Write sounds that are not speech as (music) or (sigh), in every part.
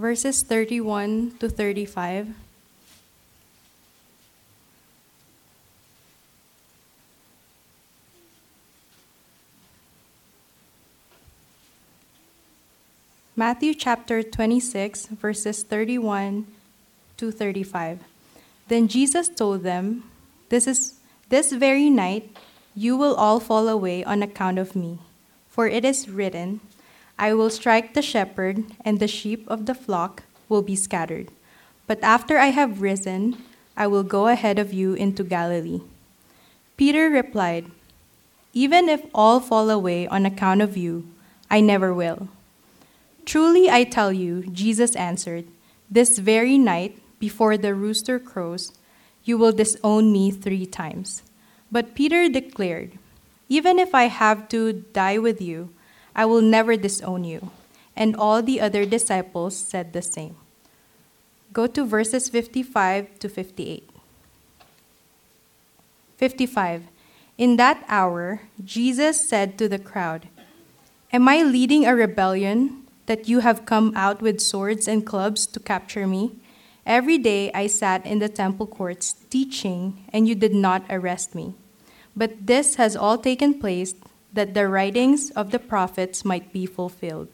verses 31 to 35. Matthew chapter 26, verses 31 to 35. Then Jesus told them, This is this very night you will all fall away on account of me. For it is written, I will strike the shepherd, and the sheep of the flock will be scattered. But after I have risen, I will go ahead of you into Galilee. Peter replied, Even if all fall away on account of you, I never will. Truly I tell you, Jesus answered, this very night, before the rooster crows, you will disown me three times. But Peter declared, Even if I have to die with you, I will never disown you. And all the other disciples said the same. Go to verses 55 to 58. 55. In that hour, Jesus said to the crowd, Am I leading a rebellion that you have come out with swords and clubs to capture me? Every day I sat in the temple courts teaching, and you did not arrest me. But this has all taken place that the writings of the prophets might be fulfilled.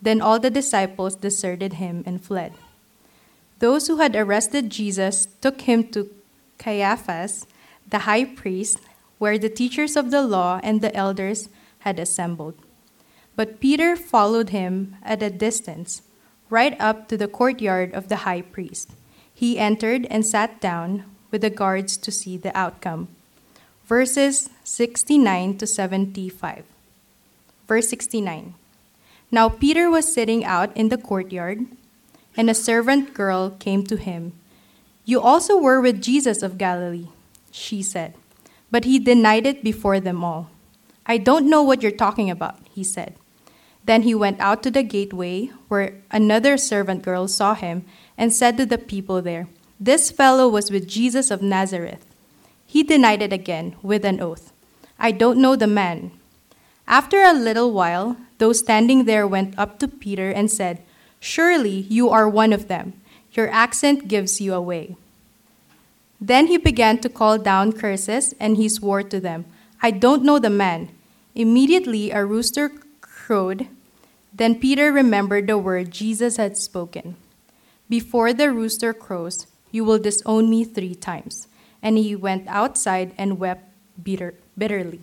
Then all the disciples deserted him and fled. Those who had arrested Jesus took him to Caiaphas, the high priest, where the teachers of the law and the elders had assembled. But Peter followed him at a distance, right up to the courtyard of the high priest. He entered and sat down with the guards to see the outcome verses 69 to 75. Verse 69. Now Peter was sitting out in the courtyard, and a servant girl came to him. You also were with Jesus of Galilee, she said. But he denied it before them all. I don't know what you're talking about, he said. Then he went out to the gateway, where another servant girl saw him, and said to the people there, This fellow was with Jesus of Nazareth. He denied it again with an oath I don't know the man. After a little while, those standing there went up to Peter and said, Surely you are one of them. Your accent gives you away. Then he began to call down curses, and he swore to them, I don't know the man. Immediately a rooster crowed. Then Peter remembered the word Jesus had spoken Before the rooster crows, you will disown me three times and he went outside and wept bitter, bitterly.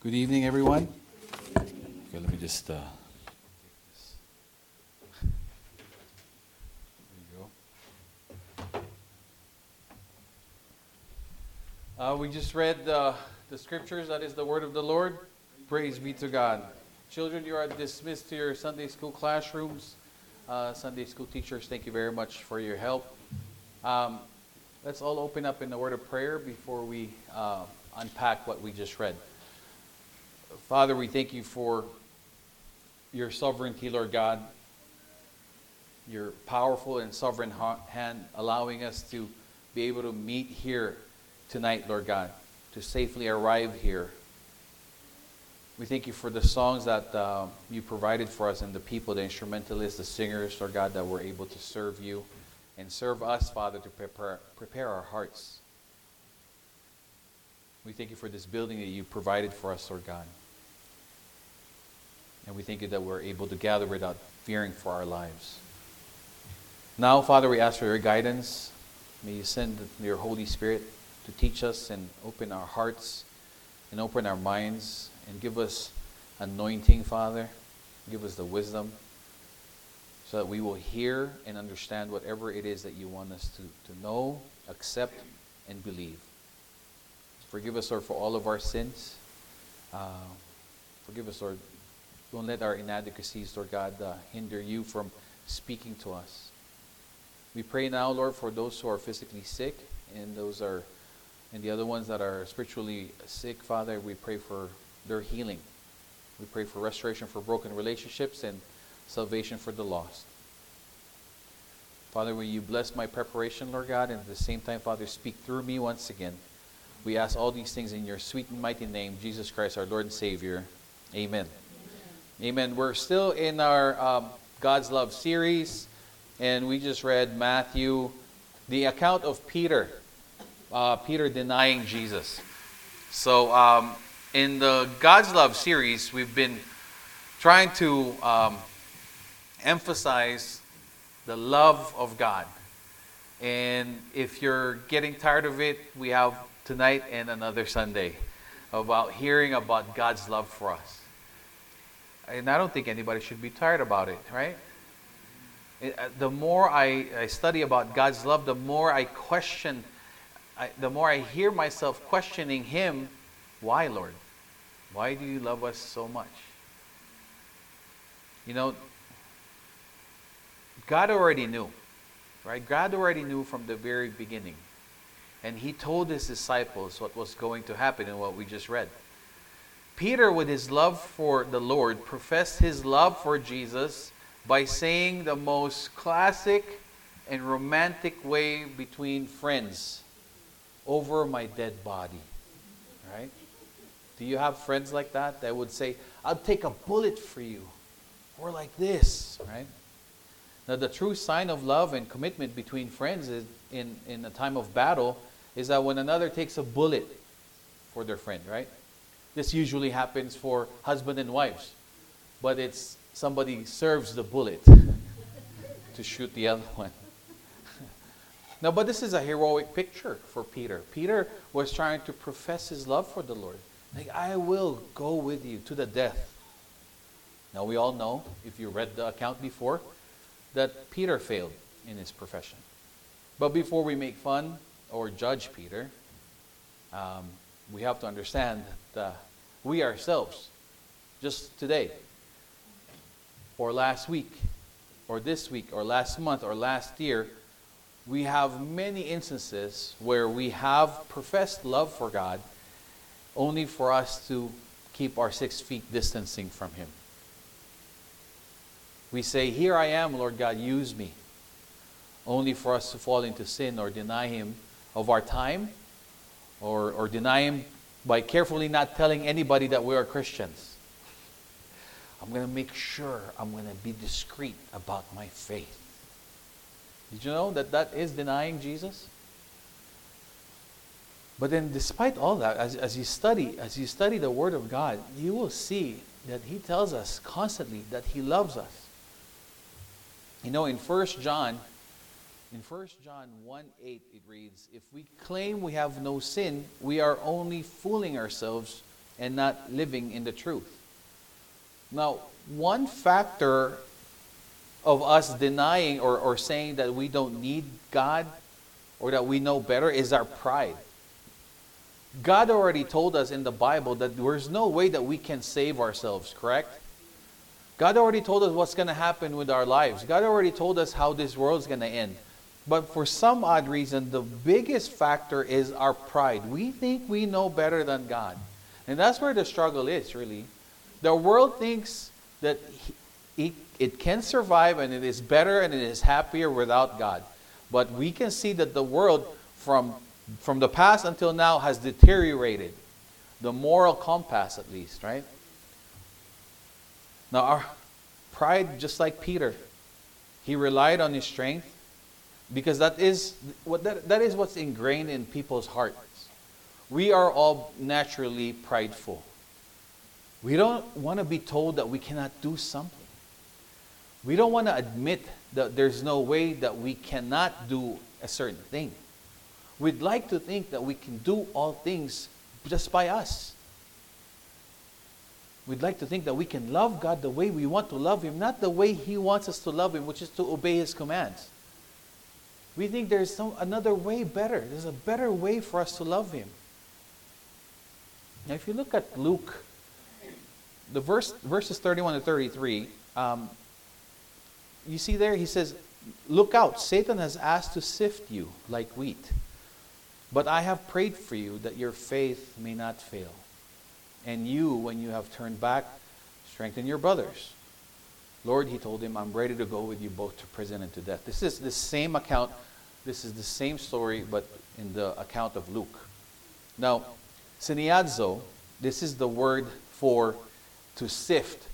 Good evening, everyone. Okay, let me just. Uh, there you go. Uh, we just read uh, the scriptures. That is the word of the Lord. Praise be to God. Children, you are dismissed to your Sunday school classrooms. Uh, Sunday school teachers, thank you very much for your help. Um, let's all open up in the word of prayer before we uh, unpack what we just read. Father, we thank you for your sovereignty, Lord God, your powerful and sovereign hand allowing us to be able to meet here tonight, Lord God, to safely arrive here we thank you for the songs that uh, you provided for us and the people, the instrumentalists, the singers, Lord God, that were able to serve you and serve us, Father, to prepare, prepare our hearts. We thank you for this building that you provided for us, Lord God. And we thank you that we're able to gather without fearing for our lives. Now, Father, we ask for your guidance. May you send your Holy Spirit to teach us and open our hearts and open our minds and give us anointing, Father. Give us the wisdom so that we will hear and understand whatever it is that you want us to, to know, accept, and believe. Forgive us, Lord, for all of our sins. Uh, forgive us, Lord. Don't let our inadequacies, Lord God, uh, hinder you from speaking to us. We pray now, Lord, for those who are physically sick and those are and the other ones that are spiritually sick, Father, we pray for their healing. We pray for restoration for broken relationships and salvation for the lost. Father, will you bless my preparation, Lord God, and at the same time, Father, speak through me once again. We ask all these things in your sweet and mighty name, Jesus Christ, our Lord and Savior. Amen. Amen. We're still in our um, God's Love series, and we just read Matthew, the account of Peter, uh, Peter denying Jesus. So, um, in the God's Love series, we've been trying to um, emphasize the love of God. And if you're getting tired of it, we have tonight and another Sunday about hearing about God's love for us. And I don't think anybody should be tired about it, right? Uh, the more I, I study about God's love, the more I question, I, the more I hear myself questioning Him, why, Lord? Why do you love us so much? You know, God already knew, right? God already knew from the very beginning. And He told His disciples what was going to happen in what we just read. Peter, with his love for the Lord, professed his love for Jesus by saying the most classic and romantic way between friends over my dead body. Do you have friends like that that would say, I'll take a bullet for you? Or like this, right? Now, the true sign of love and commitment between friends is in, in a time of battle is that when another takes a bullet for their friend, right? This usually happens for husband and wives, but it's somebody serves the bullet (laughs) to shoot the other one. (laughs) now, but this is a heroic picture for Peter. Peter was trying to profess his love for the Lord. Like, I will go with you to the death. Now, we all know, if you read the account before, that Peter failed in his profession. But before we make fun or judge Peter, um, we have to understand that we ourselves, just today, or last week, or this week, or last month, or last year, we have many instances where we have professed love for God only for us to keep our six feet distancing from Him. We say, Here I am, Lord God, use me. Only for us to fall into sin or deny Him of our time or, or deny Him by carefully not telling anybody that we are Christians. I'm going to make sure I'm going to be discreet about my faith. Did you know that that is denying Jesus? But then, despite all that, as, as you study, as you study the Word of God, you will see that He tells us constantly that He loves us. You know, in 1 John, in 1 John 1 8, it reads, If we claim we have no sin, we are only fooling ourselves and not living in the truth. Now, one factor of us denying or, or saying that we don't need God or that we know better is our pride. God already told us in the Bible that there's no way that we can save ourselves, correct? God already told us what's going to happen with our lives. God already told us how this world is going to end. But for some odd reason, the biggest factor is our pride. We think we know better than God. And that's where the struggle is, really. The world thinks that it, it can survive and it is better and it is happier without God. But we can see that the world from, from the past until now has deteriorated. The moral compass, at least, right? Now, our pride, just like Peter, he relied on his strength because that is, what, that, that is what's ingrained in people's hearts. We are all naturally prideful. We don't want to be told that we cannot do something. We don't want to admit that there's no way that we cannot do a certain thing. We'd like to think that we can do all things just by us. We'd like to think that we can love God the way we want to love Him, not the way He wants us to love Him, which is to obey His commands. We think there's some, another way better. There's a better way for us to love Him. Now, if you look at Luke the verse, verses 31 to 33, um, you see there, he says, Look out, Satan has asked to sift you like wheat. But I have prayed for you that your faith may not fail. And you, when you have turned back, strengthen your brothers. Lord, he told him, I'm ready to go with you both to prison and to death. This is the same account, this is the same story, but in the account of Luke. Now, siniazo, this is the word for to sift.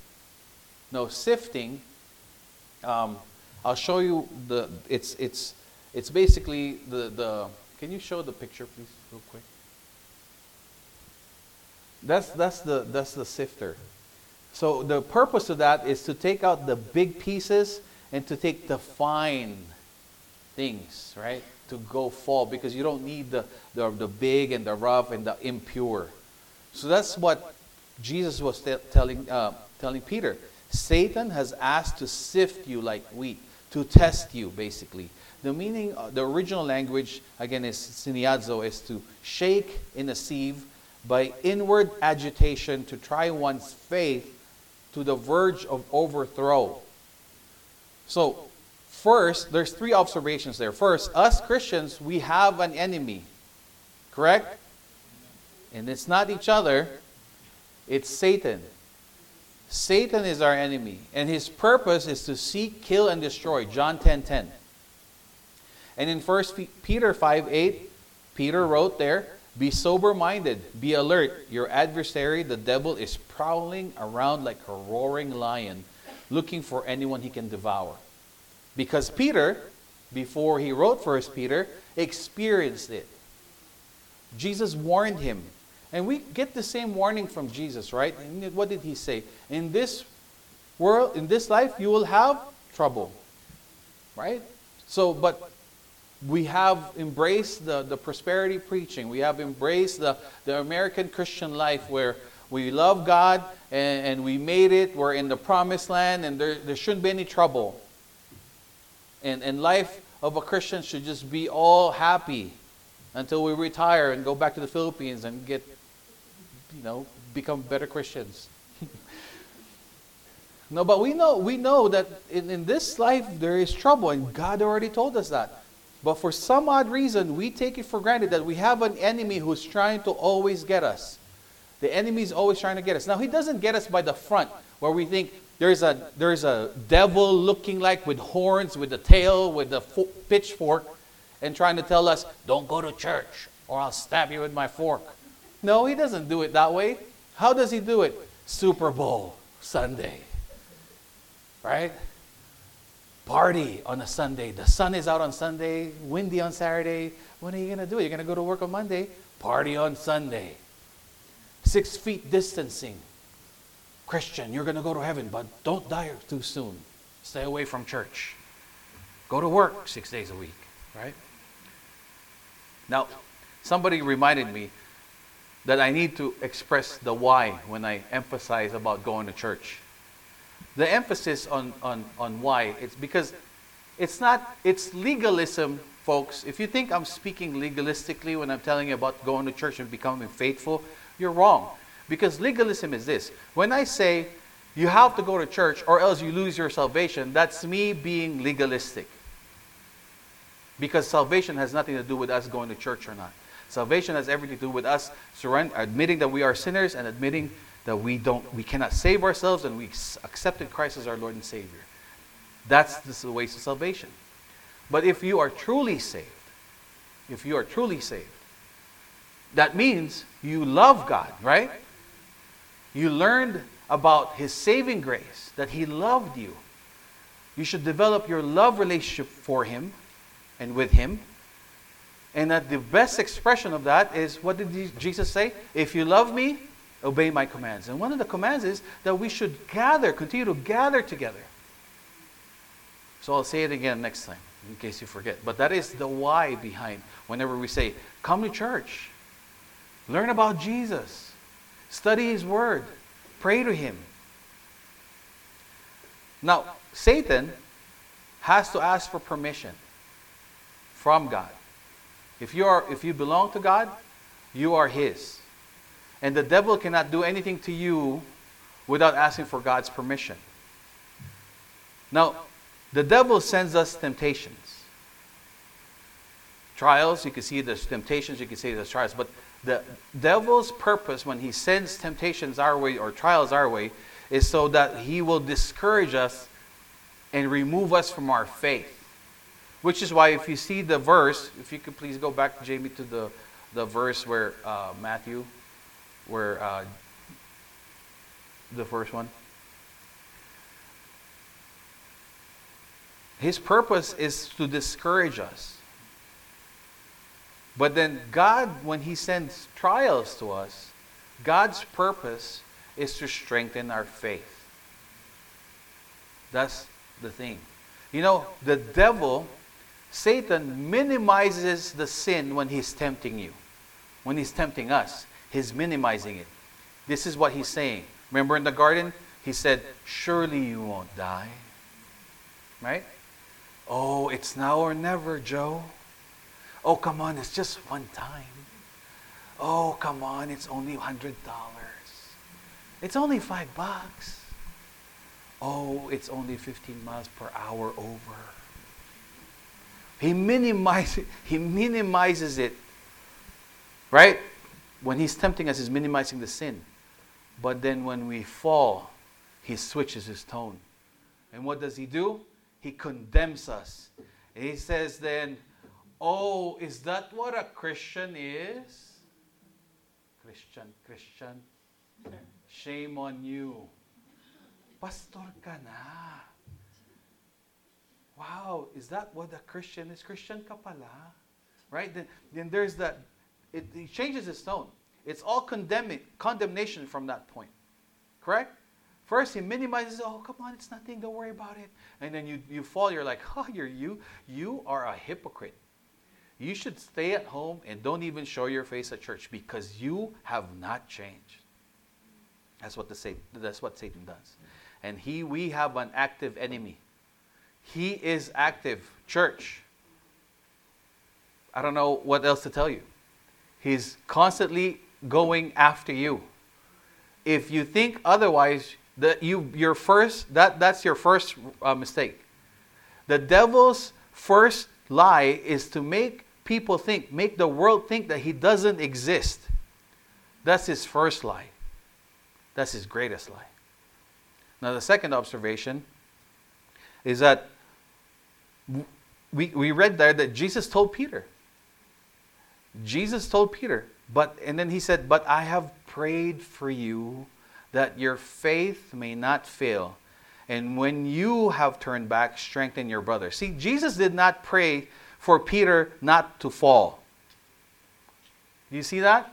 Now, sifting, um, I'll show you the, it's, it's, it's basically the, the, can you show the picture, please, real quick? That's, that's, the, that's the sifter. So the purpose of that is to take out the big pieces and to take the fine things, right? To go fall because you don't need the, the, the big and the rough and the impure. So that's what Jesus was t- telling, uh, telling Peter. Satan has asked to sift you like wheat, to test you, basically. The meaning, uh, the original language, again, is siniazo, is to shake in a sieve by inward agitation to try one's faith to the verge of overthrow. So, first, there's three observations there. First, us Christians, we have an enemy. Correct? And it's not each other, it's Satan. Satan is our enemy, and his purpose is to seek, kill, and destroy. John 10 10. And in 1 Peter 5 8, Peter wrote there, Be sober minded, be alert. Your adversary, the devil, is prowling around like a roaring lion, looking for anyone he can devour. Because Peter, before he wrote 1 Peter, experienced it. Jesus warned him and we get the same warning from Jesus, right? And what did he say? In this world, in this life, you will have trouble, right? So, but we have embraced the, the prosperity preaching. We have embraced the, the American Christian life where we love God and, and we made it. We're in the promised land and there, there shouldn't be any trouble. And, and life of a Christian should just be all happy until we retire and go back to the Philippines and get you know, become better Christians. (laughs) no, but we know we know that in, in this life there is trouble, and God already told us that. But for some odd reason, we take it for granted that we have an enemy who's trying to always get us. The enemy is always trying to get us. Now, he doesn't get us by the front, where we think there's a, there's a devil looking like with horns, with a tail, with a fo- pitchfork, and trying to tell us, don't go to church, or I'll stab you with my fork. No, he doesn't do it that way. How does he do it? Super Bowl Sunday. Right? Party on a Sunday. The sun is out on Sunday, windy on Saturday. When are you going to do? You're going to go to work on Monday. Party on Sunday. Six feet distancing. Christian, you're going to go to heaven, but don't die too soon. Stay away from church. Go to work six days a week, right? Now, somebody reminded me that I need to express the why when I emphasize about going to church. The emphasis on, on, on why, it's because it's not, it's legalism, folks. If you think I'm speaking legalistically when I'm telling you about going to church and becoming faithful, you're wrong. Because legalism is this when I say you have to go to church or else you lose your salvation, that's me being legalistic. Because salvation has nothing to do with us going to church or not. Salvation has everything to do with us surrender, admitting that we are sinners and admitting that we don't we cannot save ourselves and we accepted Christ as our Lord and Savior. That's the way to salvation. But if you are truly saved, if you are truly saved, that means you love God, right? You learned about His saving grace, that He loved you. You should develop your love relationship for Him and with Him and that the best expression of that is what did Jesus say? If you love me, obey my commands. And one of the commands is that we should gather, continue to gather together. So I'll say it again next time in case you forget. But that is the why behind whenever we say, come to church, learn about Jesus, study his word, pray to him. Now, Satan has to ask for permission from God. If you, are, if you belong to God, you are His. And the devil cannot do anything to you without asking for God's permission. Now, the devil sends us temptations. Trials, you can see there's temptations, you can see there's trials. But the devil's purpose when he sends temptations our way or trials our way is so that he will discourage us and remove us from our faith. Which is why, if you see the verse, if you could please go back, Jamie, to the, the verse where uh, Matthew, where uh, the first one. His purpose is to discourage us. But then God, when He sends trials to us, God's purpose is to strengthen our faith. That's the thing. You know, the devil, Satan minimizes the sin when he's tempting you. When he's tempting us, he's minimizing it. This is what he's saying. Remember in the garden? He said, Surely you won't die. Right? Oh, it's now or never, Joe. Oh, come on, it's just one time. Oh, come on, it's only $100. It's only five bucks. Oh, it's only 15 miles per hour over. He minimizes, he minimizes it. Right? When he's tempting us, he's minimizing the sin. But then when we fall, he switches his tone. And what does he do? He condemns us. He says then, Oh, is that what a Christian is? Christian, Christian. Shame on you. Pastor ka na. Wow, is that what a Christian is? Christian ka pala. Right? Then, then there's that, it, it changes its tone. It's all condemning, condemnation from that point. Correct? First, he minimizes, oh, come on, it's nothing, don't worry about it. And then you, you fall, you're like, (laughs) oh, you're you. You are a hypocrite. You should stay at home and don't even show your face at church because you have not changed. That's what, the, that's what Satan does. And he, we have an active enemy. He is active. Church. I don't know what else to tell you. He's constantly going after you. If you think otherwise, that you your first that that's your first uh, mistake. The devil's first lie is to make people think, make the world think that he doesn't exist. That's his first lie. That's his greatest lie. Now, the second observation is that we, we read there that Jesus told Peter. Jesus told Peter, but, and then he said, But I have prayed for you that your faith may not fail. And when you have turned back, strengthen your brother. See, Jesus did not pray for Peter not to fall. Do you see that?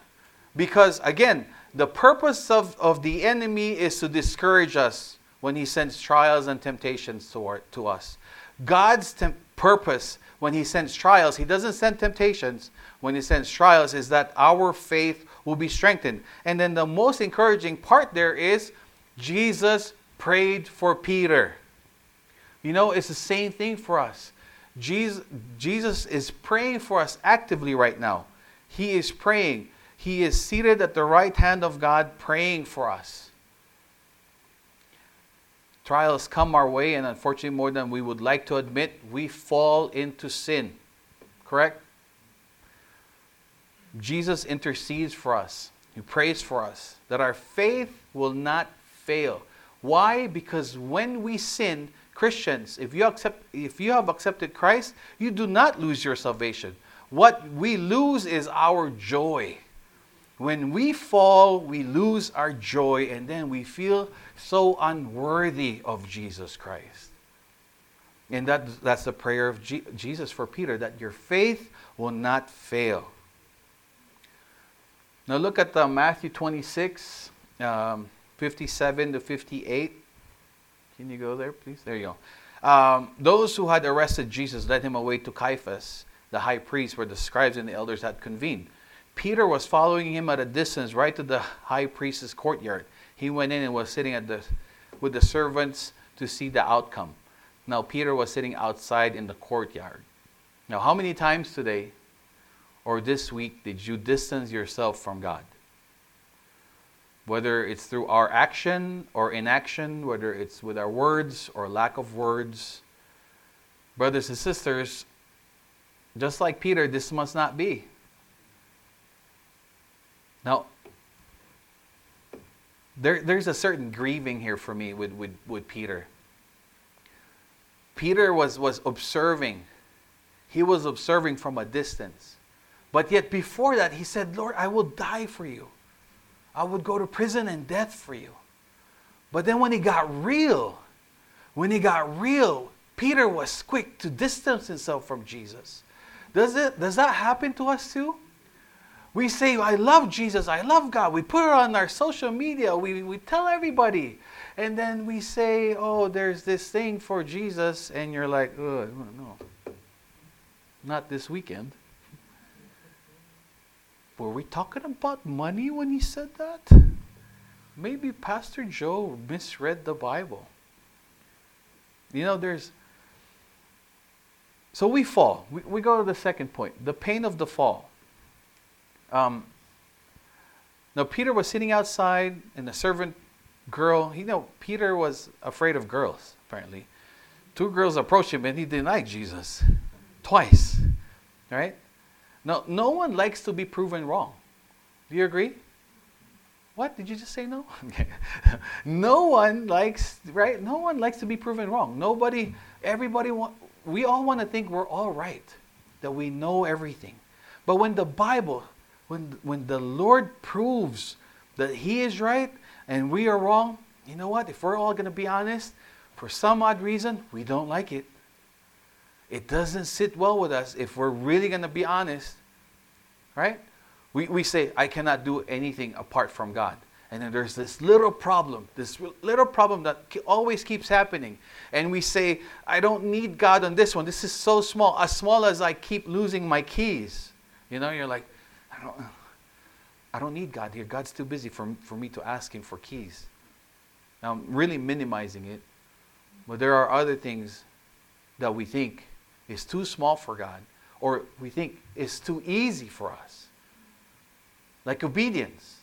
Because, again, the purpose of, of the enemy is to discourage us when he sends trials and temptations to, to us. God's temp- purpose when he sends trials, he doesn't send temptations. When he sends trials, is that our faith will be strengthened. And then the most encouraging part there is Jesus prayed for Peter. You know, it's the same thing for us. Jesus, Jesus is praying for us actively right now. He is praying. He is seated at the right hand of God praying for us. Trials come our way, and unfortunately, more than we would like to admit, we fall into sin. Correct? Jesus intercedes for us. He prays for us that our faith will not fail. Why? Because when we sin, Christians, if you accept if you have accepted Christ, you do not lose your salvation. What we lose is our joy. When we fall, we lose our joy and then we feel so unworthy of Jesus Christ. And that, that's the prayer of G- Jesus for Peter that your faith will not fail. Now look at the Matthew 26, um, 57 to 58. Can you go there, please? There you go. Um, those who had arrested Jesus led him away to Caiaphas, the high priest, where the scribes and the elders had convened. Peter was following him at a distance right to the high priest's courtyard. He went in and was sitting at the, with the servants to see the outcome. Now, Peter was sitting outside in the courtyard. Now, how many times today or this week did you distance yourself from God? Whether it's through our action or inaction, whether it's with our words or lack of words. Brothers and sisters, just like Peter, this must not be. Now, there, there's a certain grieving here for me with, with, with Peter. Peter was, was observing. He was observing from a distance. But yet, before that, he said, Lord, I will die for you. I would go to prison and death for you. But then, when he got real, when he got real, Peter was quick to distance himself from Jesus. Does, it, does that happen to us too? We say, I love Jesus, I love God. We put it on our social media, we, we tell everybody. And then we say, oh, there's this thing for Jesus, and you're like, oh, no, not this weekend. Were we talking about money when he said that? Maybe Pastor Joe misread the Bible. You know, there's. So we fall. We, we go to the second point the pain of the fall. Um, now, Peter was sitting outside, and the servant girl, you know, Peter was afraid of girls, apparently. Two girls approached him, and he denied Jesus twice. Right? Now, no one likes to be proven wrong. Do you agree? What? Did you just say no? (laughs) no one likes, right? No one likes to be proven wrong. Nobody, everybody, want, we all want to think we're all right, that we know everything. But when the Bible when, when the Lord proves that He is right and we are wrong, you know what? If we're all going to be honest, for some odd reason, we don't like it. It doesn't sit well with us if we're really going to be honest. Right? We, we say, I cannot do anything apart from God. And then there's this little problem, this little problem that always keeps happening. And we say, I don't need God on this one. This is so small, as small as I keep losing my keys. You know, you're like, I don't, I don't need God here. God's too busy for, for me to ask Him for keys. Now, I'm really minimizing it, but there are other things that we think is too small for God, or we think is too easy for us. Like obedience.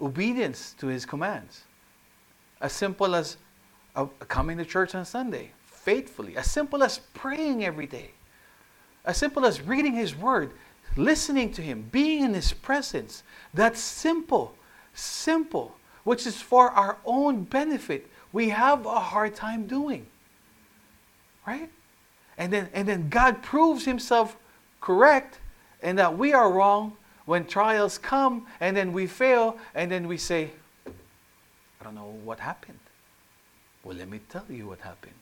Obedience to His commands. As simple as uh, coming to church on Sunday faithfully, as simple as praying every day, as simple as reading His Word listening to Him, being in His presence. That's simple, simple, which is for our own benefit. We have a hard time doing. Right? And then, and then God proves Himself correct and that we are wrong when trials come and then we fail and then we say, I don't know what happened. Well, let me tell you what happened.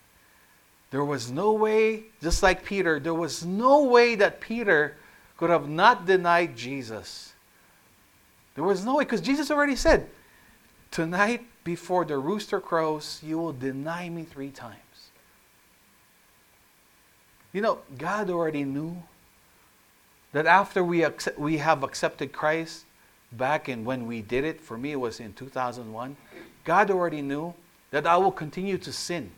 There was no way, just like Peter, there was no way that Peter could have not denied Jesus. There was no way, because Jesus already said, Tonight, before the rooster crows, you will deny me three times. You know, God already knew that after we, accept, we have accepted Christ, back in when we did it, for me it was in 2001, God already knew that I will continue to sin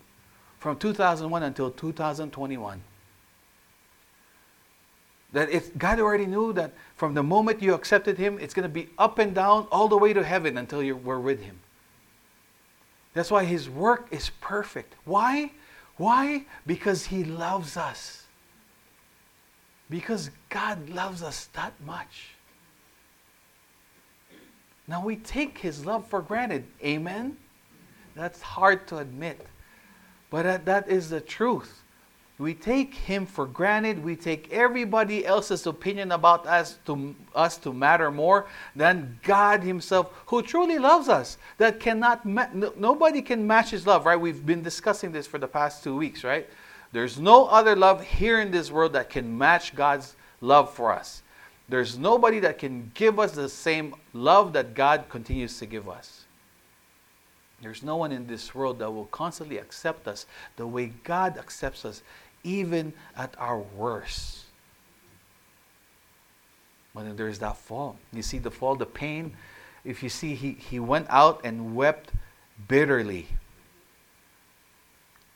from 2001 until 2021. That if God already knew that from the moment you accepted Him, it's going to be up and down all the way to heaven until you were with Him. That's why His work is perfect. Why? Why? Because He loves us. Because God loves us that much. Now we take His love for granted. Amen? That's hard to admit. But that, that is the truth. We take him for granted. We take everybody else's opinion about us to us to matter more than God himself who truly loves us. That cannot ma- no, nobody can match his love, right? We've been discussing this for the past 2 weeks, right? There's no other love here in this world that can match God's love for us. There's nobody that can give us the same love that God continues to give us. There's no one in this world that will constantly accept us the way God accepts us even at our worst. But then there's that fall. You see the fall, the pain. If you see, he, he went out and wept bitterly.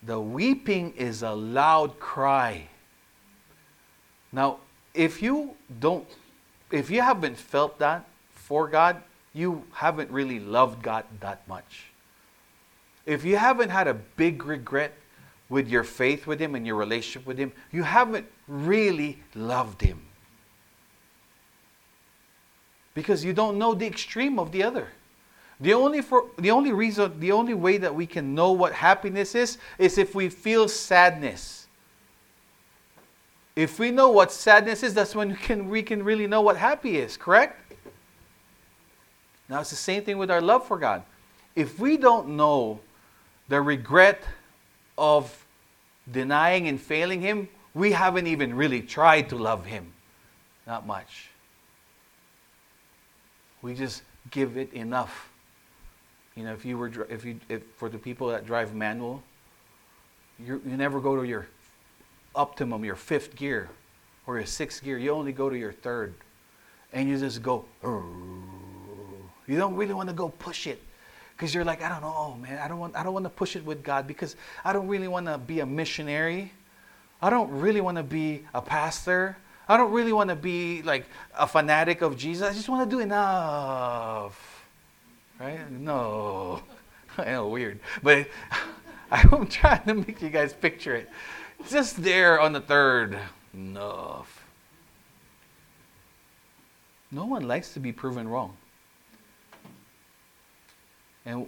The weeping is a loud cry. Now, if you don't, if you haven't felt that for God, you haven't really loved God that much. If you haven't had a big regret with your faith with Him and your relationship with Him, you haven't really loved Him. Because you don't know the extreme of the other. The only, for, the only reason, the only way that we can know what happiness is, is if we feel sadness. If we know what sadness is, that's when we can, we can really know what happy is, correct? Now, it's the same thing with our love for God. If we don't know the regret of denying and failing Him, we haven't even really tried to love Him. Not much. We just give it enough. You know, if you were, if you, if for the people that drive manual, you you never go to your optimum, your fifth gear, or your sixth gear. You only go to your third, and you just go. Oh. You don't really want to go push it, because you're like, I don't know, man, I don't want, I don't want to push it with God because I don't really want to be a missionary. I don't really want to be a pastor. I don't really want to be like a fanatic of Jesus. I just want to do enough. Right? No. (laughs) I know, weird. But (laughs) I'm trying to make you guys picture it. Just there on the third. Enough. No one likes to be proven wrong. And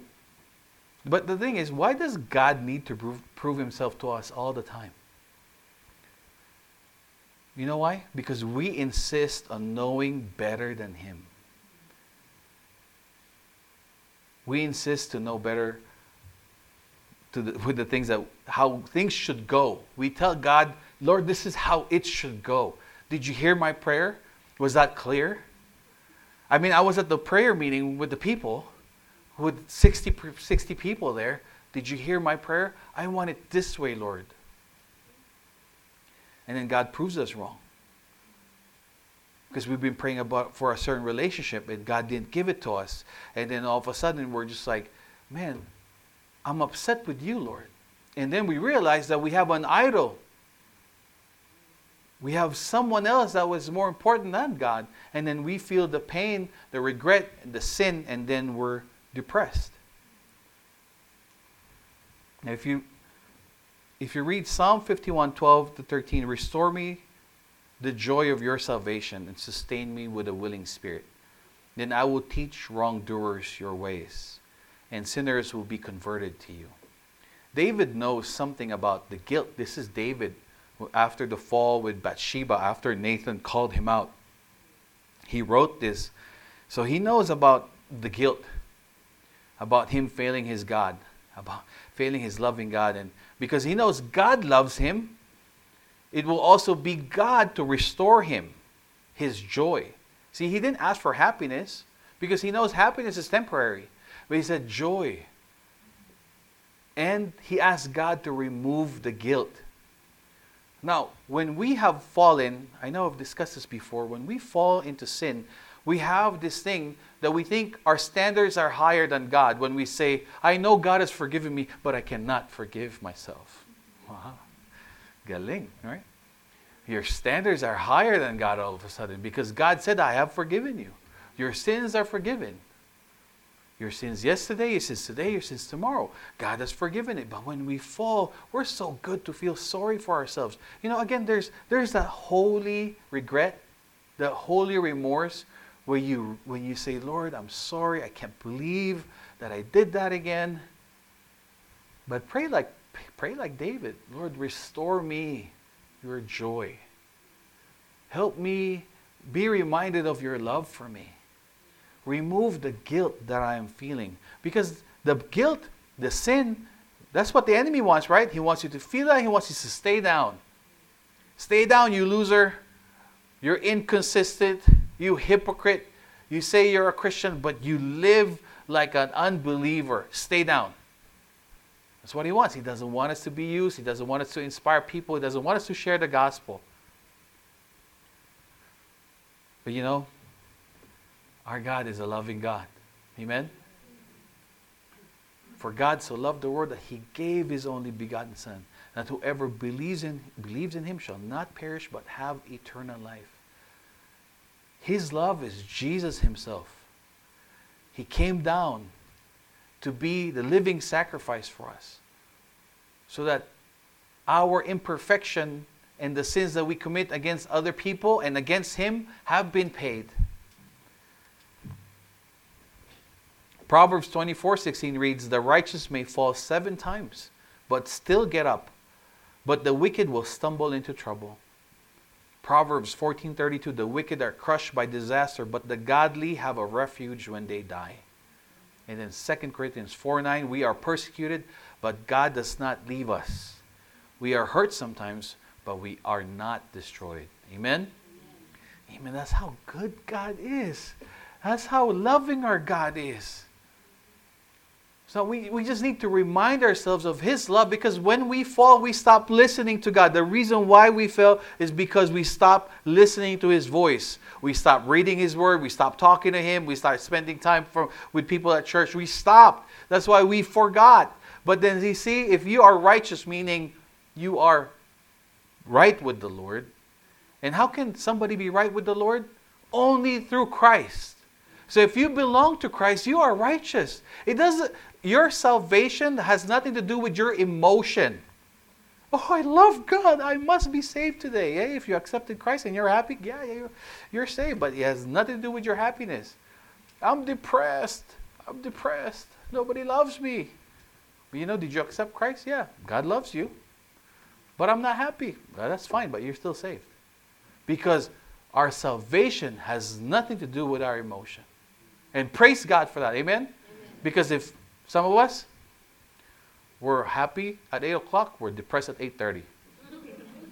but the thing is, why does God need to prove, prove himself to us all the time? You know why? Because we insist on knowing better than Him. We insist to know better the, with the things that how things should go. We tell God, Lord, this is how it should go. Did you hear my prayer? Was that clear? I mean, I was at the prayer meeting with the people, with 60, 60 people there. Did you hear my prayer? I want it this way, Lord. And then God proves us wrong. Because we've been praying about for a certain relationship and God didn't give it to us. And then all of a sudden we're just like, man, I'm upset with you, Lord. And then we realize that we have an idol. We have someone else that was more important than God. And then we feel the pain, the regret, the sin, and then we're depressed. Now, if you if you read Psalm 51, 12 to 13, restore me the joy of your salvation and sustain me with a willing spirit. Then I will teach wrongdoers your ways, and sinners will be converted to you. David knows something about the guilt. This is David after the fall with Bathsheba, after Nathan called him out. He wrote this. So he knows about the guilt, about him failing his God, about failing his loving God. And because he knows God loves him, it will also be God to restore him his joy. See, he didn't ask for happiness because he knows happiness is temporary. But he said joy. And he asked God to remove the guilt. Now, when we have fallen, I know I've discussed this before, when we fall into sin, we have this thing that we think our standards are higher than God when we say, I know God has forgiven me, but I cannot forgive myself. Wow. Galing, right? Your standards are higher than God all of a sudden because God said, I have forgiven you. Your sins are forgiven. Your sins yesterday, your sins today, your sins tomorrow. God has forgiven it. But when we fall, we're so good to feel sorry for ourselves. You know, again, there's there's that holy regret, that holy remorse where you when you say, Lord, I'm sorry, I can't believe that I did that again. But pray like pray like David, Lord, restore me your joy. Help me be reminded of your love for me. Remove the guilt that I am feeling. Because the guilt, the sin, that's what the enemy wants, right? He wants you to feel that. He wants you to stay down. Stay down, you loser. You're inconsistent. You hypocrite. You say you're a Christian, but you live like an unbeliever. Stay down. That's what he wants. He doesn't want us to be used. He doesn't want us to inspire people. He doesn't want us to share the gospel. But you know, our God is a loving God. Amen? For God so loved the world that he gave his only begotten Son, that whoever believes in, believes in him shall not perish but have eternal life. His love is Jesus Himself. He came down to be the living sacrifice for us so that our imperfection and the sins that we commit against other people and against Him have been paid. Proverbs 24 16 reads, The righteous may fall seven times, but still get up, but the wicked will stumble into trouble. Proverbs 14:32 The wicked are crushed by disaster, but the godly have a refuge when they die. And then 2 Corinthians 4:9 We are persecuted, but God does not leave us. We are hurt sometimes, but we are not destroyed. Amen. Amen. That's how good God is. That's how loving our God is. So we, we just need to remind ourselves of His love because when we fall, we stop listening to God. The reason why we fell is because we stop listening to His voice. We stop reading His Word. We stop talking to Him. We start spending time with people at church. We stopped. That's why we forgot. But then you see, if you are righteous, meaning you are right with the Lord, and how can somebody be right with the Lord? Only through Christ. So if you belong to Christ, you are righteous. It doesn't your salvation has nothing to do with your emotion. Oh, I love God. I must be saved today. Hey, if you accepted Christ and you're happy, yeah, yeah, you're saved. But it has nothing to do with your happiness. I'm depressed. I'm depressed. Nobody loves me. You know, did you accept Christ? Yeah, God loves you. But I'm not happy. Well, that's fine, but you're still saved. Because our salvation has nothing to do with our emotion. And praise God for that. Amen? Amen. Because if some of us, we're happy at 8 o'clock, we're depressed at 8.30.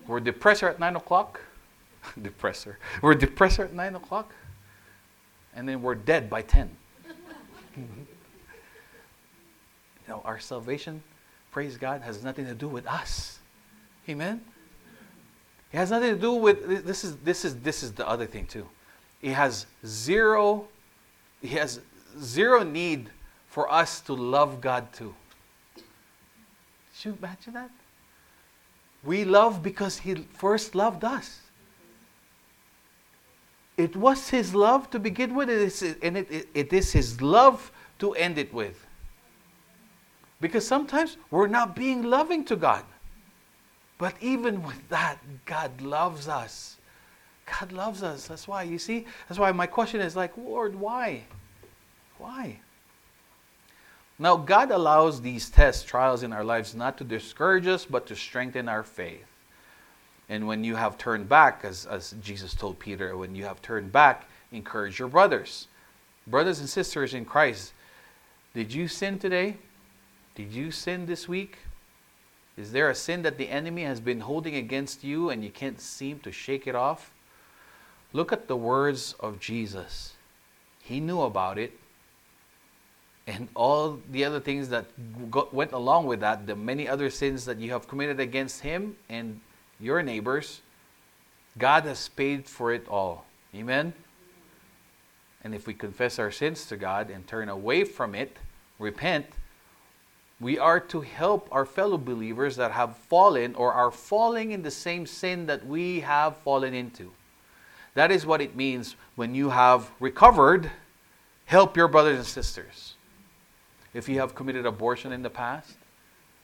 We're depressed at 9 o'clock. (laughs) Depressor. We're depressed at 9 o'clock. And then we're dead by 10. (laughs) you know, our salvation, praise God, has nothing to do with us. Amen? It has nothing to do with this is this is this is the other thing too. It has zero he has zero need for us to love God too. Did you imagine that? We love because He first loved us. It was His love to begin with, and it, is His love to end it with. Because sometimes we're not being loving to God. But even with that, God loves us. God loves us. That's why, you see, that's why my question is like, Lord, why? Why? Now, God allows these tests, trials in our lives not to discourage us, but to strengthen our faith. And when you have turned back, as, as Jesus told Peter, when you have turned back, encourage your brothers. Brothers and sisters in Christ, did you sin today? Did you sin this week? Is there a sin that the enemy has been holding against you and you can't seem to shake it off? Look at the words of Jesus. He knew about it, and all the other things that got, went along with that, the many other sins that you have committed against Him and your neighbors, God has paid for it all. Amen? And if we confess our sins to God and turn away from it, repent, we are to help our fellow believers that have fallen or are falling in the same sin that we have fallen into. That is what it means when you have recovered, help your brothers and sisters if you have committed abortion in the past,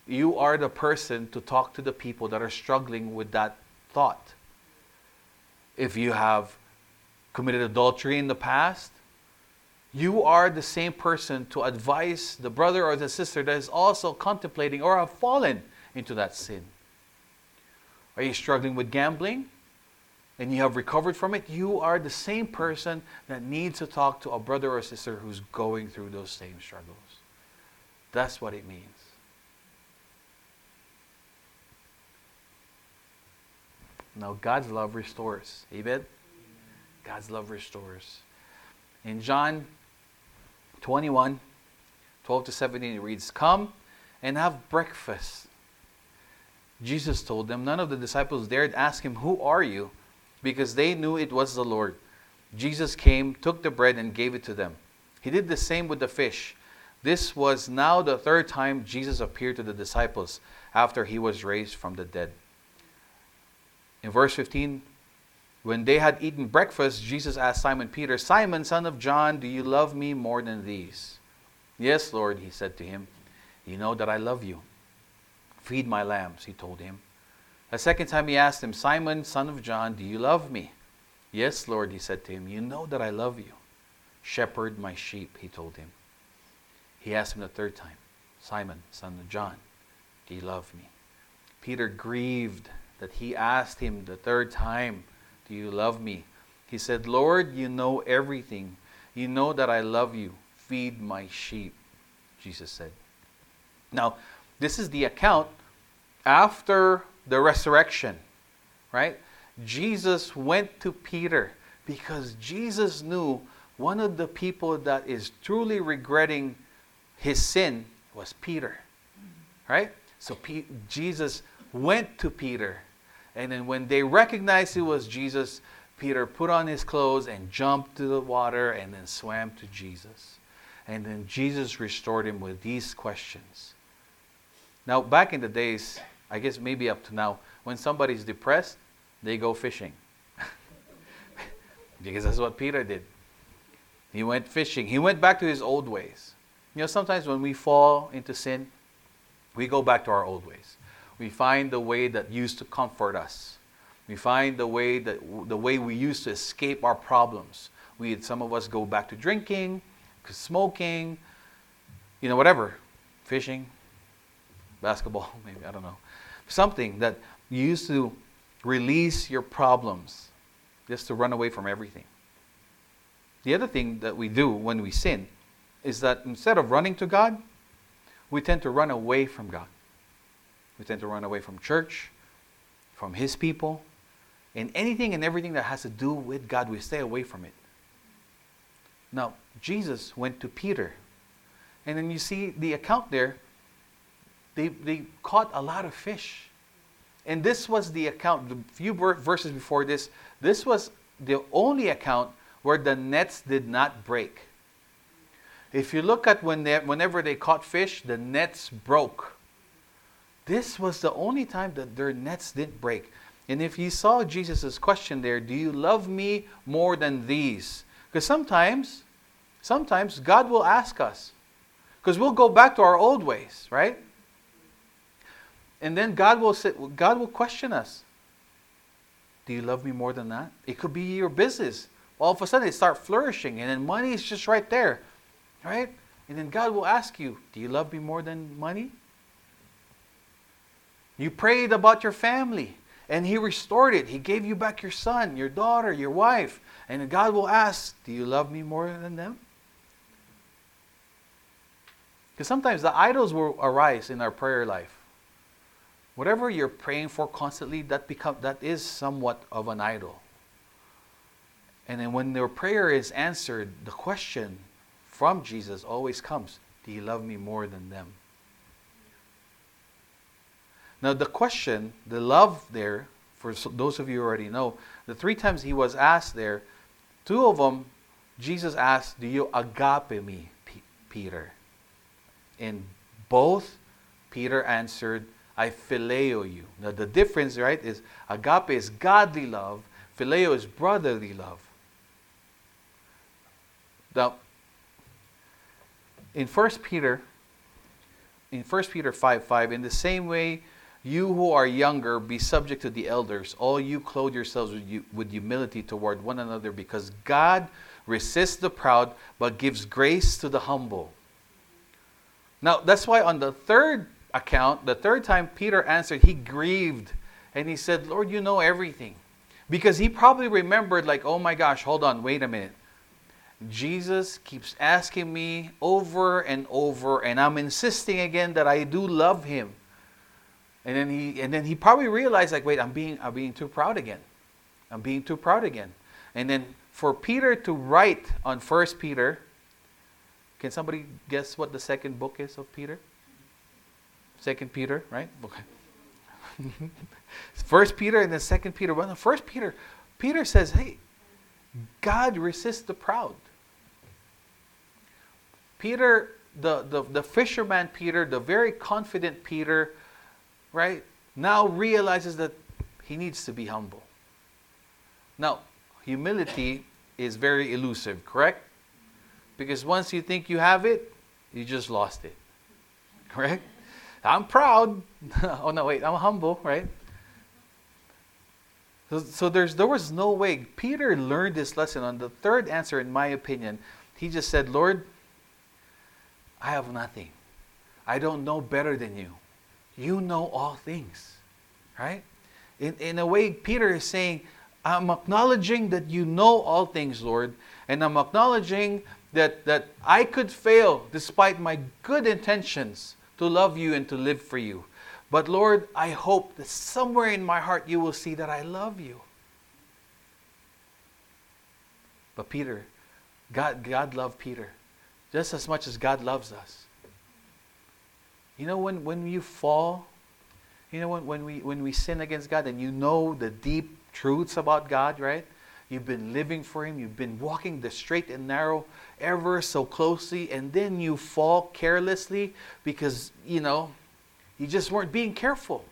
you are the person to talk to the people that are struggling with that thought. If you have committed adultery in the past, you are the same person to advise the brother or the sister that is also contemplating or have fallen into that sin. Are you struggling with gambling and you have recovered from it? You are the same person that needs to talk to a brother or sister who's going through those same struggles. That's what it means. Now, God's love restores. Amen? God's love restores. In John 21, 12 to 17, it reads, Come and have breakfast. Jesus told them. None of the disciples dared ask him, Who are you? Because they knew it was the Lord. Jesus came, took the bread, and gave it to them. He did the same with the fish. This was now the third time Jesus appeared to the disciples after he was raised from the dead. In verse 15, when they had eaten breakfast, Jesus asked Simon Peter, Simon, son of John, do you love me more than these? Yes, Lord, he said to him. You know that I love you. Feed my lambs, he told him. A second time he asked him, Simon, son of John, do you love me? Yes, Lord, he said to him. You know that I love you. Shepherd my sheep, he told him. He asked him the third time, Simon, son of John, do you love me? Peter grieved that he asked him the third time, Do you love me? He said, Lord, you know everything. You know that I love you. Feed my sheep, Jesus said. Now, this is the account after the resurrection, right? Jesus went to Peter because Jesus knew one of the people that is truly regretting his sin was Peter, right? So P- Jesus went to Peter. And then when they recognized it was Jesus, Peter put on his clothes and jumped to the water and then swam to Jesus. And then Jesus restored him with these questions. Now, back in the days, I guess maybe up to now, when somebody's depressed, they go fishing. (laughs) because that's what Peter did. He went fishing. He went back to his old ways. You know, sometimes when we fall into sin, we go back to our old ways. We find the way that used to comfort us. We find the way that the way we used to escape our problems. We some of us go back to drinking, smoking, you know, whatever, fishing, basketball, (laughs) maybe I don't know, something that you used to release your problems, just to run away from everything. The other thing that we do when we sin is that instead of running to God, we tend to run away from God. We tend to run away from church, from His people, and anything and everything that has to do with God, we stay away from it. Now, Jesus went to Peter. And then you see the account there, they, they caught a lot of fish. And this was the account, the few verses before this, this was the only account where the nets did not break. If you look at when they, whenever they caught fish, the nets broke. This was the only time that their nets didn't break. And if you saw Jesus' question there, do you love me more than these? Because sometimes, sometimes God will ask us. Because we'll go back to our old ways, right? And then God will sit, God will question us. Do you love me more than that? It could be your business. All of a sudden, it start flourishing, and then money is just right there. Right? And then God will ask you, Do you love me more than money? You prayed about your family and He restored it. He gave you back your son, your daughter, your wife. And God will ask, Do you love me more than them? Because sometimes the idols will arise in our prayer life. Whatever you're praying for constantly, that become that is somewhat of an idol. And then when their prayer is answered, the question from Jesus always comes Do you love me more than them? Now, the question, the love there, for those of you already know, the three times he was asked there, two of them, Jesus asked, Do you agape me, P- Peter? In both, Peter answered, I phileo you. Now, the difference, right, is agape is godly love, phileo is brotherly love. Now, in 1 Peter, in 1 Peter 5 5, in the same way, you who are younger, be subject to the elders. All you clothe yourselves with, with humility toward one another, because God resists the proud, but gives grace to the humble. Now, that's why on the third account, the third time Peter answered, he grieved and he said, Lord, you know everything. Because he probably remembered, like, oh my gosh, hold on, wait a minute. Jesus keeps asking me over and over, and I'm insisting again that I do love him. And then he and then he probably realized like, wait, I'm being I'm being too proud again. I'm being too proud again. And then for Peter to write on First Peter, can somebody guess what the second book is of Peter? Second Peter, right? (laughs) Okay. First Peter and then Second Peter. Well, First Peter, Peter says, "Hey, God resists the proud." Peter, the, the, the fisherman Peter, the very confident Peter, right, now realizes that he needs to be humble. Now, humility is very elusive, correct? Because once you think you have it, you just lost it. Correct? I'm proud. (laughs) oh no, wait, I'm humble, right? So, so there's there was no way. Peter learned this lesson on the third answer, in my opinion. He just said, Lord, I have nothing. I don't know better than you. You know all things. Right? In, in a way, Peter is saying, I'm acknowledging that you know all things, Lord, and I'm acknowledging that, that I could fail despite my good intentions to love you and to live for you. But Lord, I hope that somewhere in my heart you will see that I love you. But Peter, God, God loved Peter just as much as God loves us. You know, when, when you fall, you know, when, when, we, when we sin against God and you know the deep truths about God, right? You've been living for Him, you've been walking the straight and narrow ever so closely, and then you fall carelessly because, you know, you just weren't being careful.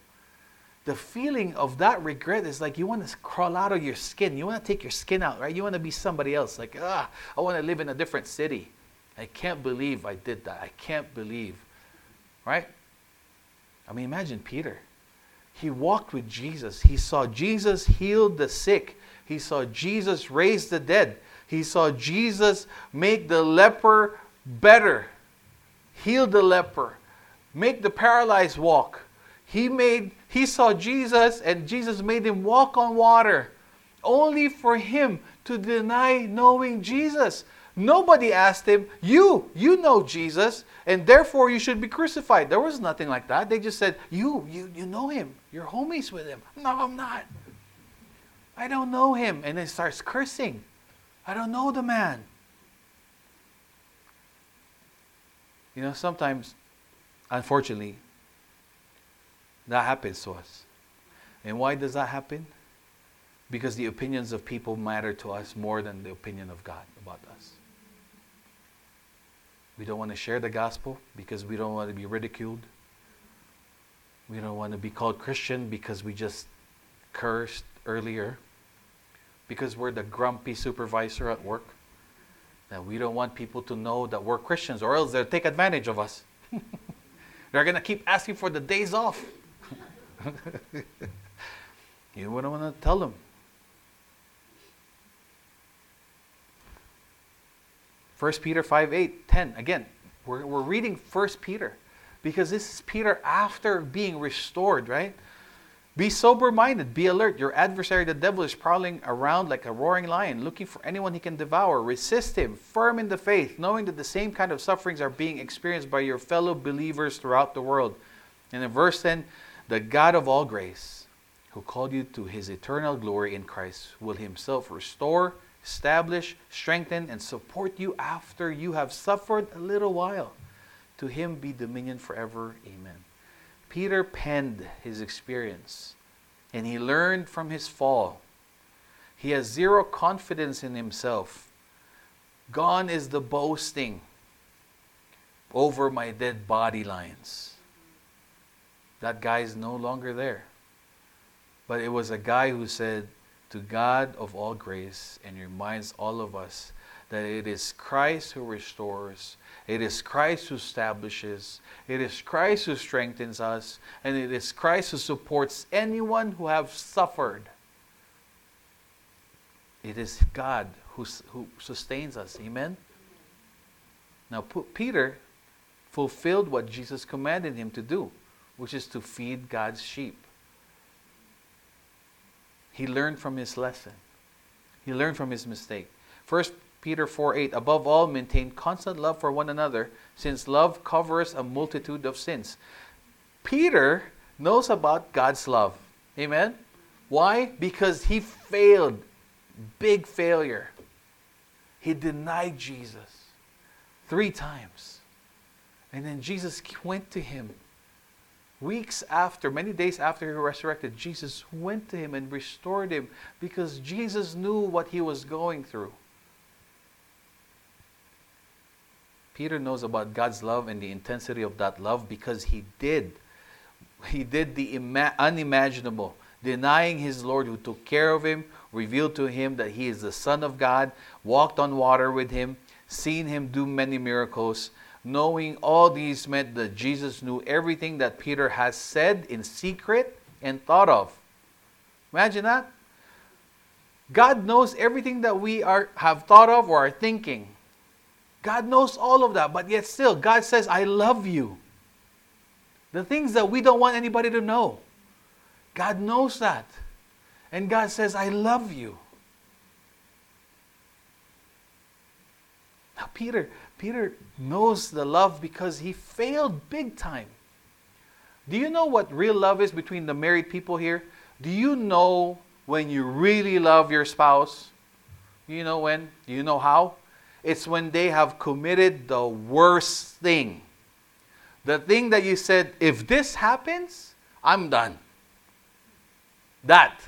The feeling of that regret is like you want to crawl out of your skin. You want to take your skin out, right? You want to be somebody else. Like, ah, I want to live in a different city. I can't believe I did that. I can't believe. Right? I mean, imagine Peter. He walked with Jesus. He saw Jesus heal the sick. He saw Jesus raise the dead. He saw Jesus make the leper better, heal the leper, make the paralyzed walk. He made he saw Jesus and Jesus made him walk on water only for him to deny knowing Jesus. Nobody asked him, You, you know Jesus, and therefore you should be crucified. There was nothing like that. They just said, You, you, you know him. You're homies with him. No, I'm not. I don't know him. And then starts cursing. I don't know the man. You know, sometimes, unfortunately, that happens to us. And why does that happen? Because the opinions of people matter to us more than the opinion of God about us. We don't want to share the gospel because we don't want to be ridiculed. We don't want to be called Christian because we just cursed earlier. Because we're the grumpy supervisor at work. That we don't want people to know that we're Christians or else they'll take advantage of us. (laughs) They're going to keep asking for the days off. (laughs) you wouldn't want to tell them. First Peter 5 8, 10. Again, we're, we're reading First Peter because this is Peter after being restored, right? Be sober minded, be alert. Your adversary, the devil, is prowling around like a roaring lion, looking for anyone he can devour. Resist him, firm in the faith, knowing that the same kind of sufferings are being experienced by your fellow believers throughout the world. And in verse 10, the God of all grace, who called you to his eternal glory in Christ, will himself restore establish, strengthen, and support you after you have suffered a little while. To him be dominion forever. Amen. Peter penned his experience and he learned from his fall. He has zero confidence in himself. Gone is the boasting over my dead body lines. That guy is no longer there. But it was a guy who said, to God of all grace and reminds all of us that it is Christ who restores, it is Christ who establishes, it is Christ who strengthens us, and it is Christ who supports anyone who have suffered. It is God who, who sustains us. Amen? Now, Peter fulfilled what Jesus commanded him to do, which is to feed God's sheep. He learned from his lesson. He learned from his mistake. 1 Peter 4 8, above all, maintain constant love for one another, since love covers a multitude of sins. Peter knows about God's love. Amen? Why? Because he failed. Big failure. He denied Jesus three times. And then Jesus went to him Weeks after, many days after he resurrected, Jesus went to him and restored him because Jesus knew what he was going through. Peter knows about God's love and the intensity of that love because he did. He did the ima- unimaginable, denying his Lord who took care of him, revealed to him that he is the Son of God, walked on water with him, seen him do many miracles Knowing all these meant that Jesus knew everything that Peter has said in secret and thought of. Imagine that. God knows everything that we are have thought of or are thinking. God knows all of that, but yet still, God says, I love you. The things that we don't want anybody to know. God knows that. And God says, I love you. Peter, Peter knows the love because he failed big time. Do you know what real love is between the married people here? Do you know when you really love your spouse? You know when? Do you know how? It's when they have committed the worst thing. The thing that you said, if this happens, I'm done. That.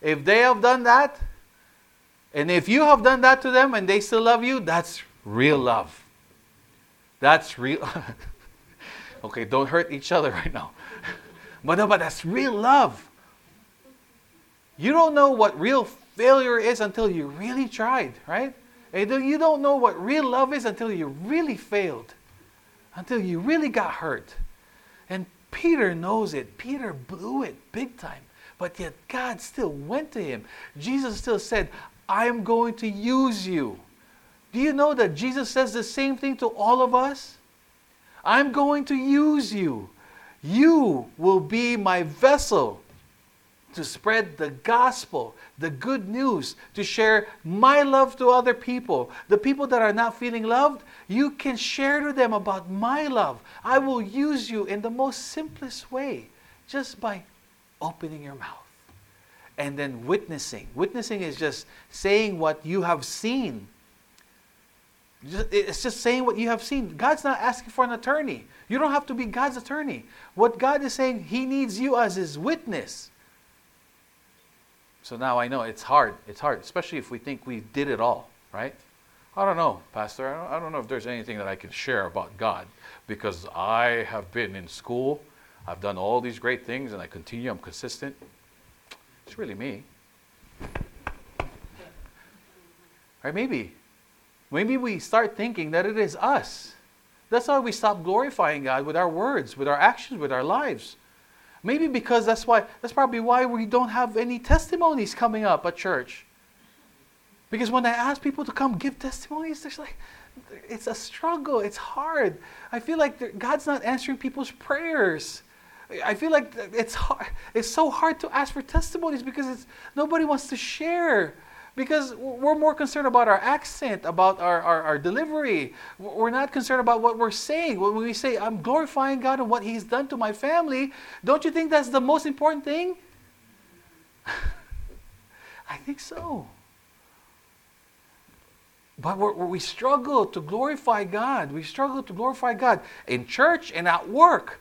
If they have done that, and if you have done that to them and they still love you, that's real love. That's real. (laughs) okay, don't hurt each other right now. (laughs) but no, but that's real love. You don't know what real failure is until you really tried, right? You don't know what real love is until you really failed, until you really got hurt. And Peter knows it. Peter blew it big time. But yet God still went to him. Jesus still said, I am going to use you. Do you know that Jesus says the same thing to all of us? I'm going to use you. You will be my vessel to spread the gospel, the good news, to share my love to other people. The people that are not feeling loved, you can share to them about my love. I will use you in the most simplest way, just by opening your mouth and then witnessing. Witnessing is just saying what you have seen. It's just saying what you have seen. God's not asking for an attorney. You don't have to be God's attorney. What God is saying, He needs you as His witness. So now I know it's hard. It's hard, especially if we think we did it all, right? I don't know, Pastor. I don't, I don't know if there's anything that I can share about God because I have been in school I've done all these great things and I continue, I'm consistent. It's really me. Right? Maybe. Maybe we start thinking that it is us. That's why we stop glorifying God with our words, with our actions, with our lives. Maybe because that's why that's probably why we don't have any testimonies coming up at church. Because when I ask people to come give testimonies, there's like it's a struggle. It's hard. I feel like God's not answering people's prayers. I feel like it's hard, it's so hard to ask for testimonies because it's nobody wants to share because we're more concerned about our accent, about our, our, our, delivery. We're not concerned about what we're saying. When we say, I'm glorifying God and what He's done to my family, don't you think that's the most important thing? (laughs) I think so. But we struggle to glorify God. We struggle to glorify God in church and at work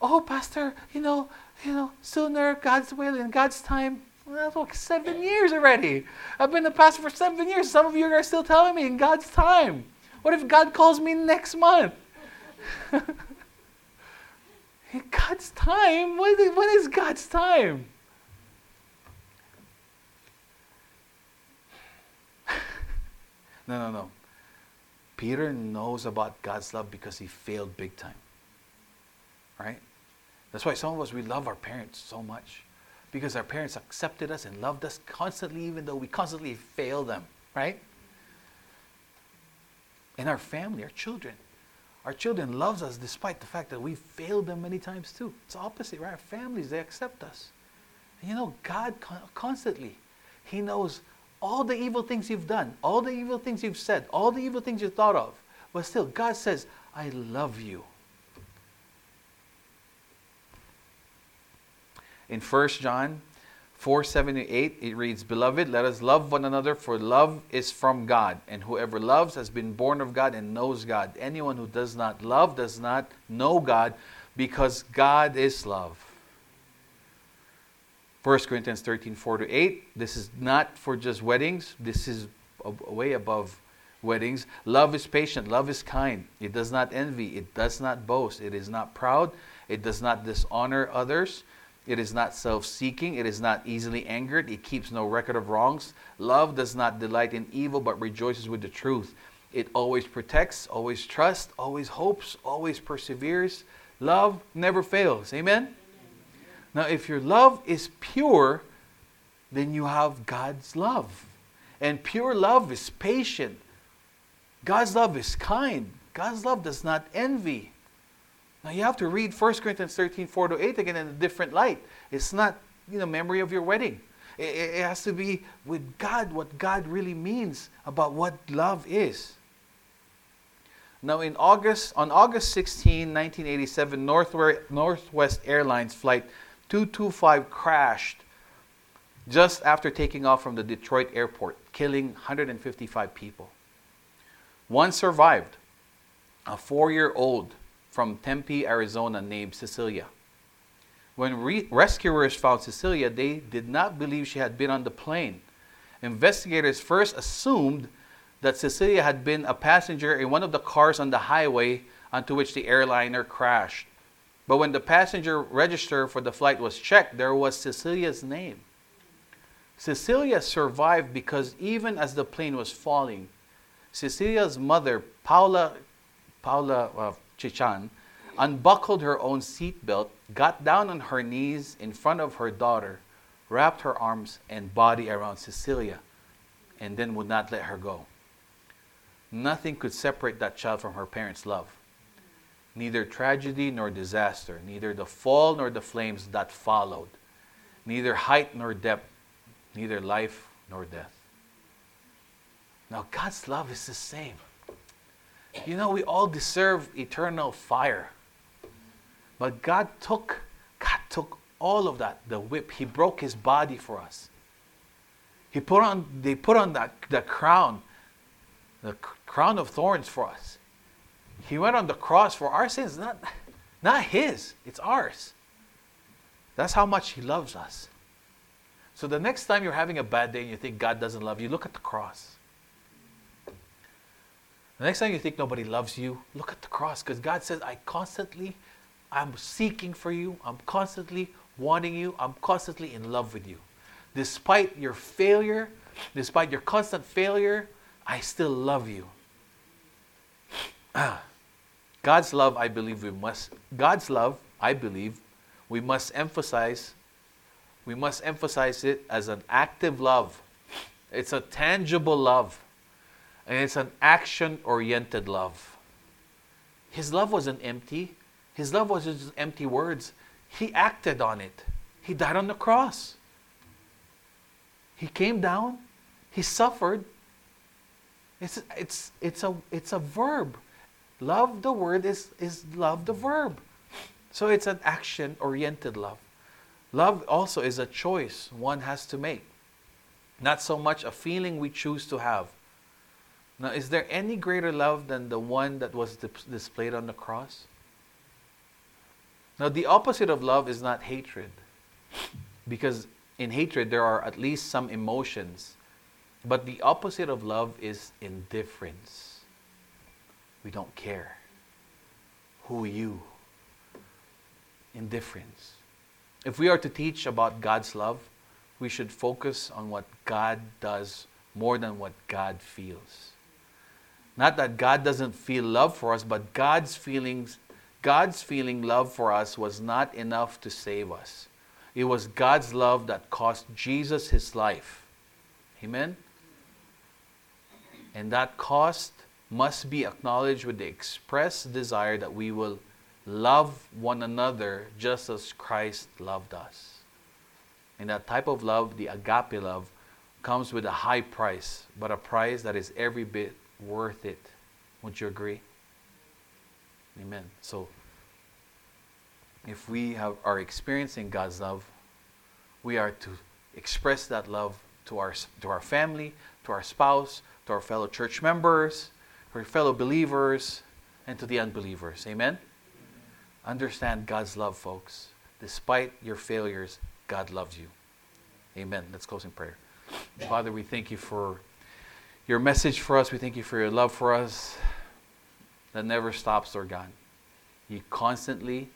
oh, Pastor, you know, you know, sooner, God's will, in God's time. That's like seven years already. I've been the pastor for seven years. Some of you are still telling me in God's time. What if God calls me next month? (laughs) God's time? When is God's time? (laughs) no, no, no. Peter knows about God's love because he failed big time. Right? That's why some of us, we love our parents so much because our parents accepted us and loved us constantly, even though we constantly fail them, right? And our family, our children. Our children loves us despite the fact that we failed them many times too. It's opposite, right? Our families, they accept us. And you know, God constantly, He knows all the evil things you've done, all the evil things you've said, all the evil things you thought of. But still, God says, I love you. In 1 John 4 7 to 8, it reads, Beloved, let us love one another, for love is from God. And whoever loves has been born of God and knows God. Anyone who does not love does not know God, because God is love. 1 Corinthians 13 4 to 8, this is not for just weddings, this is way above weddings. Love is patient, love is kind. It does not envy, it does not boast, it is not proud, it does not dishonor others. It is not self seeking. It is not easily angered. It keeps no record of wrongs. Love does not delight in evil, but rejoices with the truth. It always protects, always trusts, always hopes, always perseveres. Love never fails. Amen? Amen? Now, if your love is pure, then you have God's love. And pure love is patient. God's love is kind. God's love does not envy. Now you have to read 1 Corinthians 13, 4 to 8 again in a different light. It's not, you know, memory of your wedding. It, it has to be with God, what God really means about what love is. Now, in August, on August 16, 1987, Northwest Airlines flight 225 crashed just after taking off from the Detroit airport, killing 155 people. One survived, a four year old from Tempe, Arizona, named Cecilia. When re- rescuers found Cecilia, they did not believe she had been on the plane. Investigators first assumed that Cecilia had been a passenger in one of the cars on the highway onto which the airliner crashed. But when the passenger register for the flight was checked, there was Cecilia's name. Cecilia survived because even as the plane was falling, Cecilia's mother, Paula, Paula uh, Cichan, unbuckled her own seatbelt, got down on her knees in front of her daughter, wrapped her arms and body around Cecilia, and then would not let her go. Nothing could separate that child from her parents' love. Neither tragedy nor disaster, neither the fall nor the flames that followed, neither height nor depth, neither life nor death. Now, God's love is the same. You know, we all deserve eternal fire. But God took, God took all of that, the whip. He broke his body for us. He put on, they put on that, the crown the crown of thorns for us. He went on the cross for our sins, not, not his, it's ours. That's how much he loves us. So the next time you're having a bad day and you think God doesn't love you, look at the cross. The next time you think nobody loves you, look at the cross because God says, I constantly, I'm seeking for you, I'm constantly wanting you, I'm constantly in love with you. Despite your failure, despite your constant failure, I still love you. Ah. God's love, I believe we must, God's love, I believe, we must emphasize, we must emphasize it as an active love. It's a tangible love. And it's an action oriented love. His love wasn't empty. His love wasn't just empty words. He acted on it. He died on the cross. He came down. He suffered. It's, it's, it's, a, it's a verb. Love, the word, is, is love, the verb. So it's an action oriented love. Love also is a choice one has to make, not so much a feeling we choose to have. Now, is there any greater love than the one that was displayed on the cross? Now, the opposite of love is not hatred, because in hatred there are at least some emotions but the opposite of love is indifference. We don't care. Who you? Indifference. If we are to teach about God's love, we should focus on what God does more than what God feels. Not that God doesn't feel love for us, but God's feelings, God's feeling love for us was not enough to save us. It was God's love that cost Jesus his life. Amen? And that cost must be acknowledged with the express desire that we will love one another just as Christ loved us. And that type of love, the agape love, comes with a high price, but a price that is every bit worth it. Would you agree? Amen. So, if we have, are experiencing God's love, we are to express that love to our, to our family, to our spouse, to our fellow church members, to our fellow believers, and to the unbelievers. Amen? Understand God's love, folks. Despite your failures, God loves you. Amen. Let's close in prayer. Father, we thank you for your message for us. We thank you for your love for us that never stops, Lord God. You constantly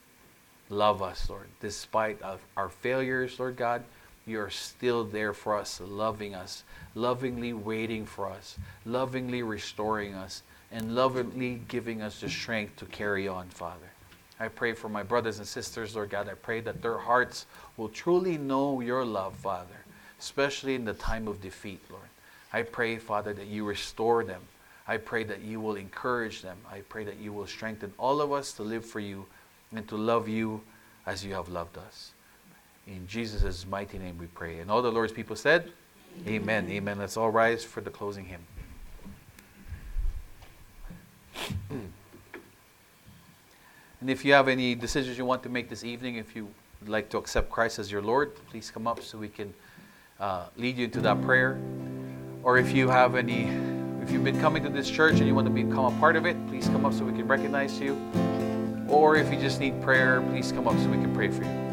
love us, Lord, despite our failures, Lord God you are still there for us, loving us, lovingly waiting for us, lovingly restoring us, and lovingly giving us the strength to carry on, Father. I pray for my brothers and sisters, Lord God. I pray that their hearts will truly know your love, Father, especially in the time of defeat, Lord. I pray, Father, that you restore them. I pray that you will encourage them. I pray that you will strengthen all of us to live for you and to love you as you have loved us. In Jesus' mighty name we pray. And all the Lord's people said, Amen. Amen. Let's all rise for the closing hymn. (clears throat) And if you have any decisions you want to make this evening, if you would like to accept Christ as your Lord, please come up so we can uh, lead you into that prayer. Or if you have any, if you've been coming to this church and you want to become a part of it, please come up so we can recognize you. Or if you just need prayer, please come up so we can pray for you.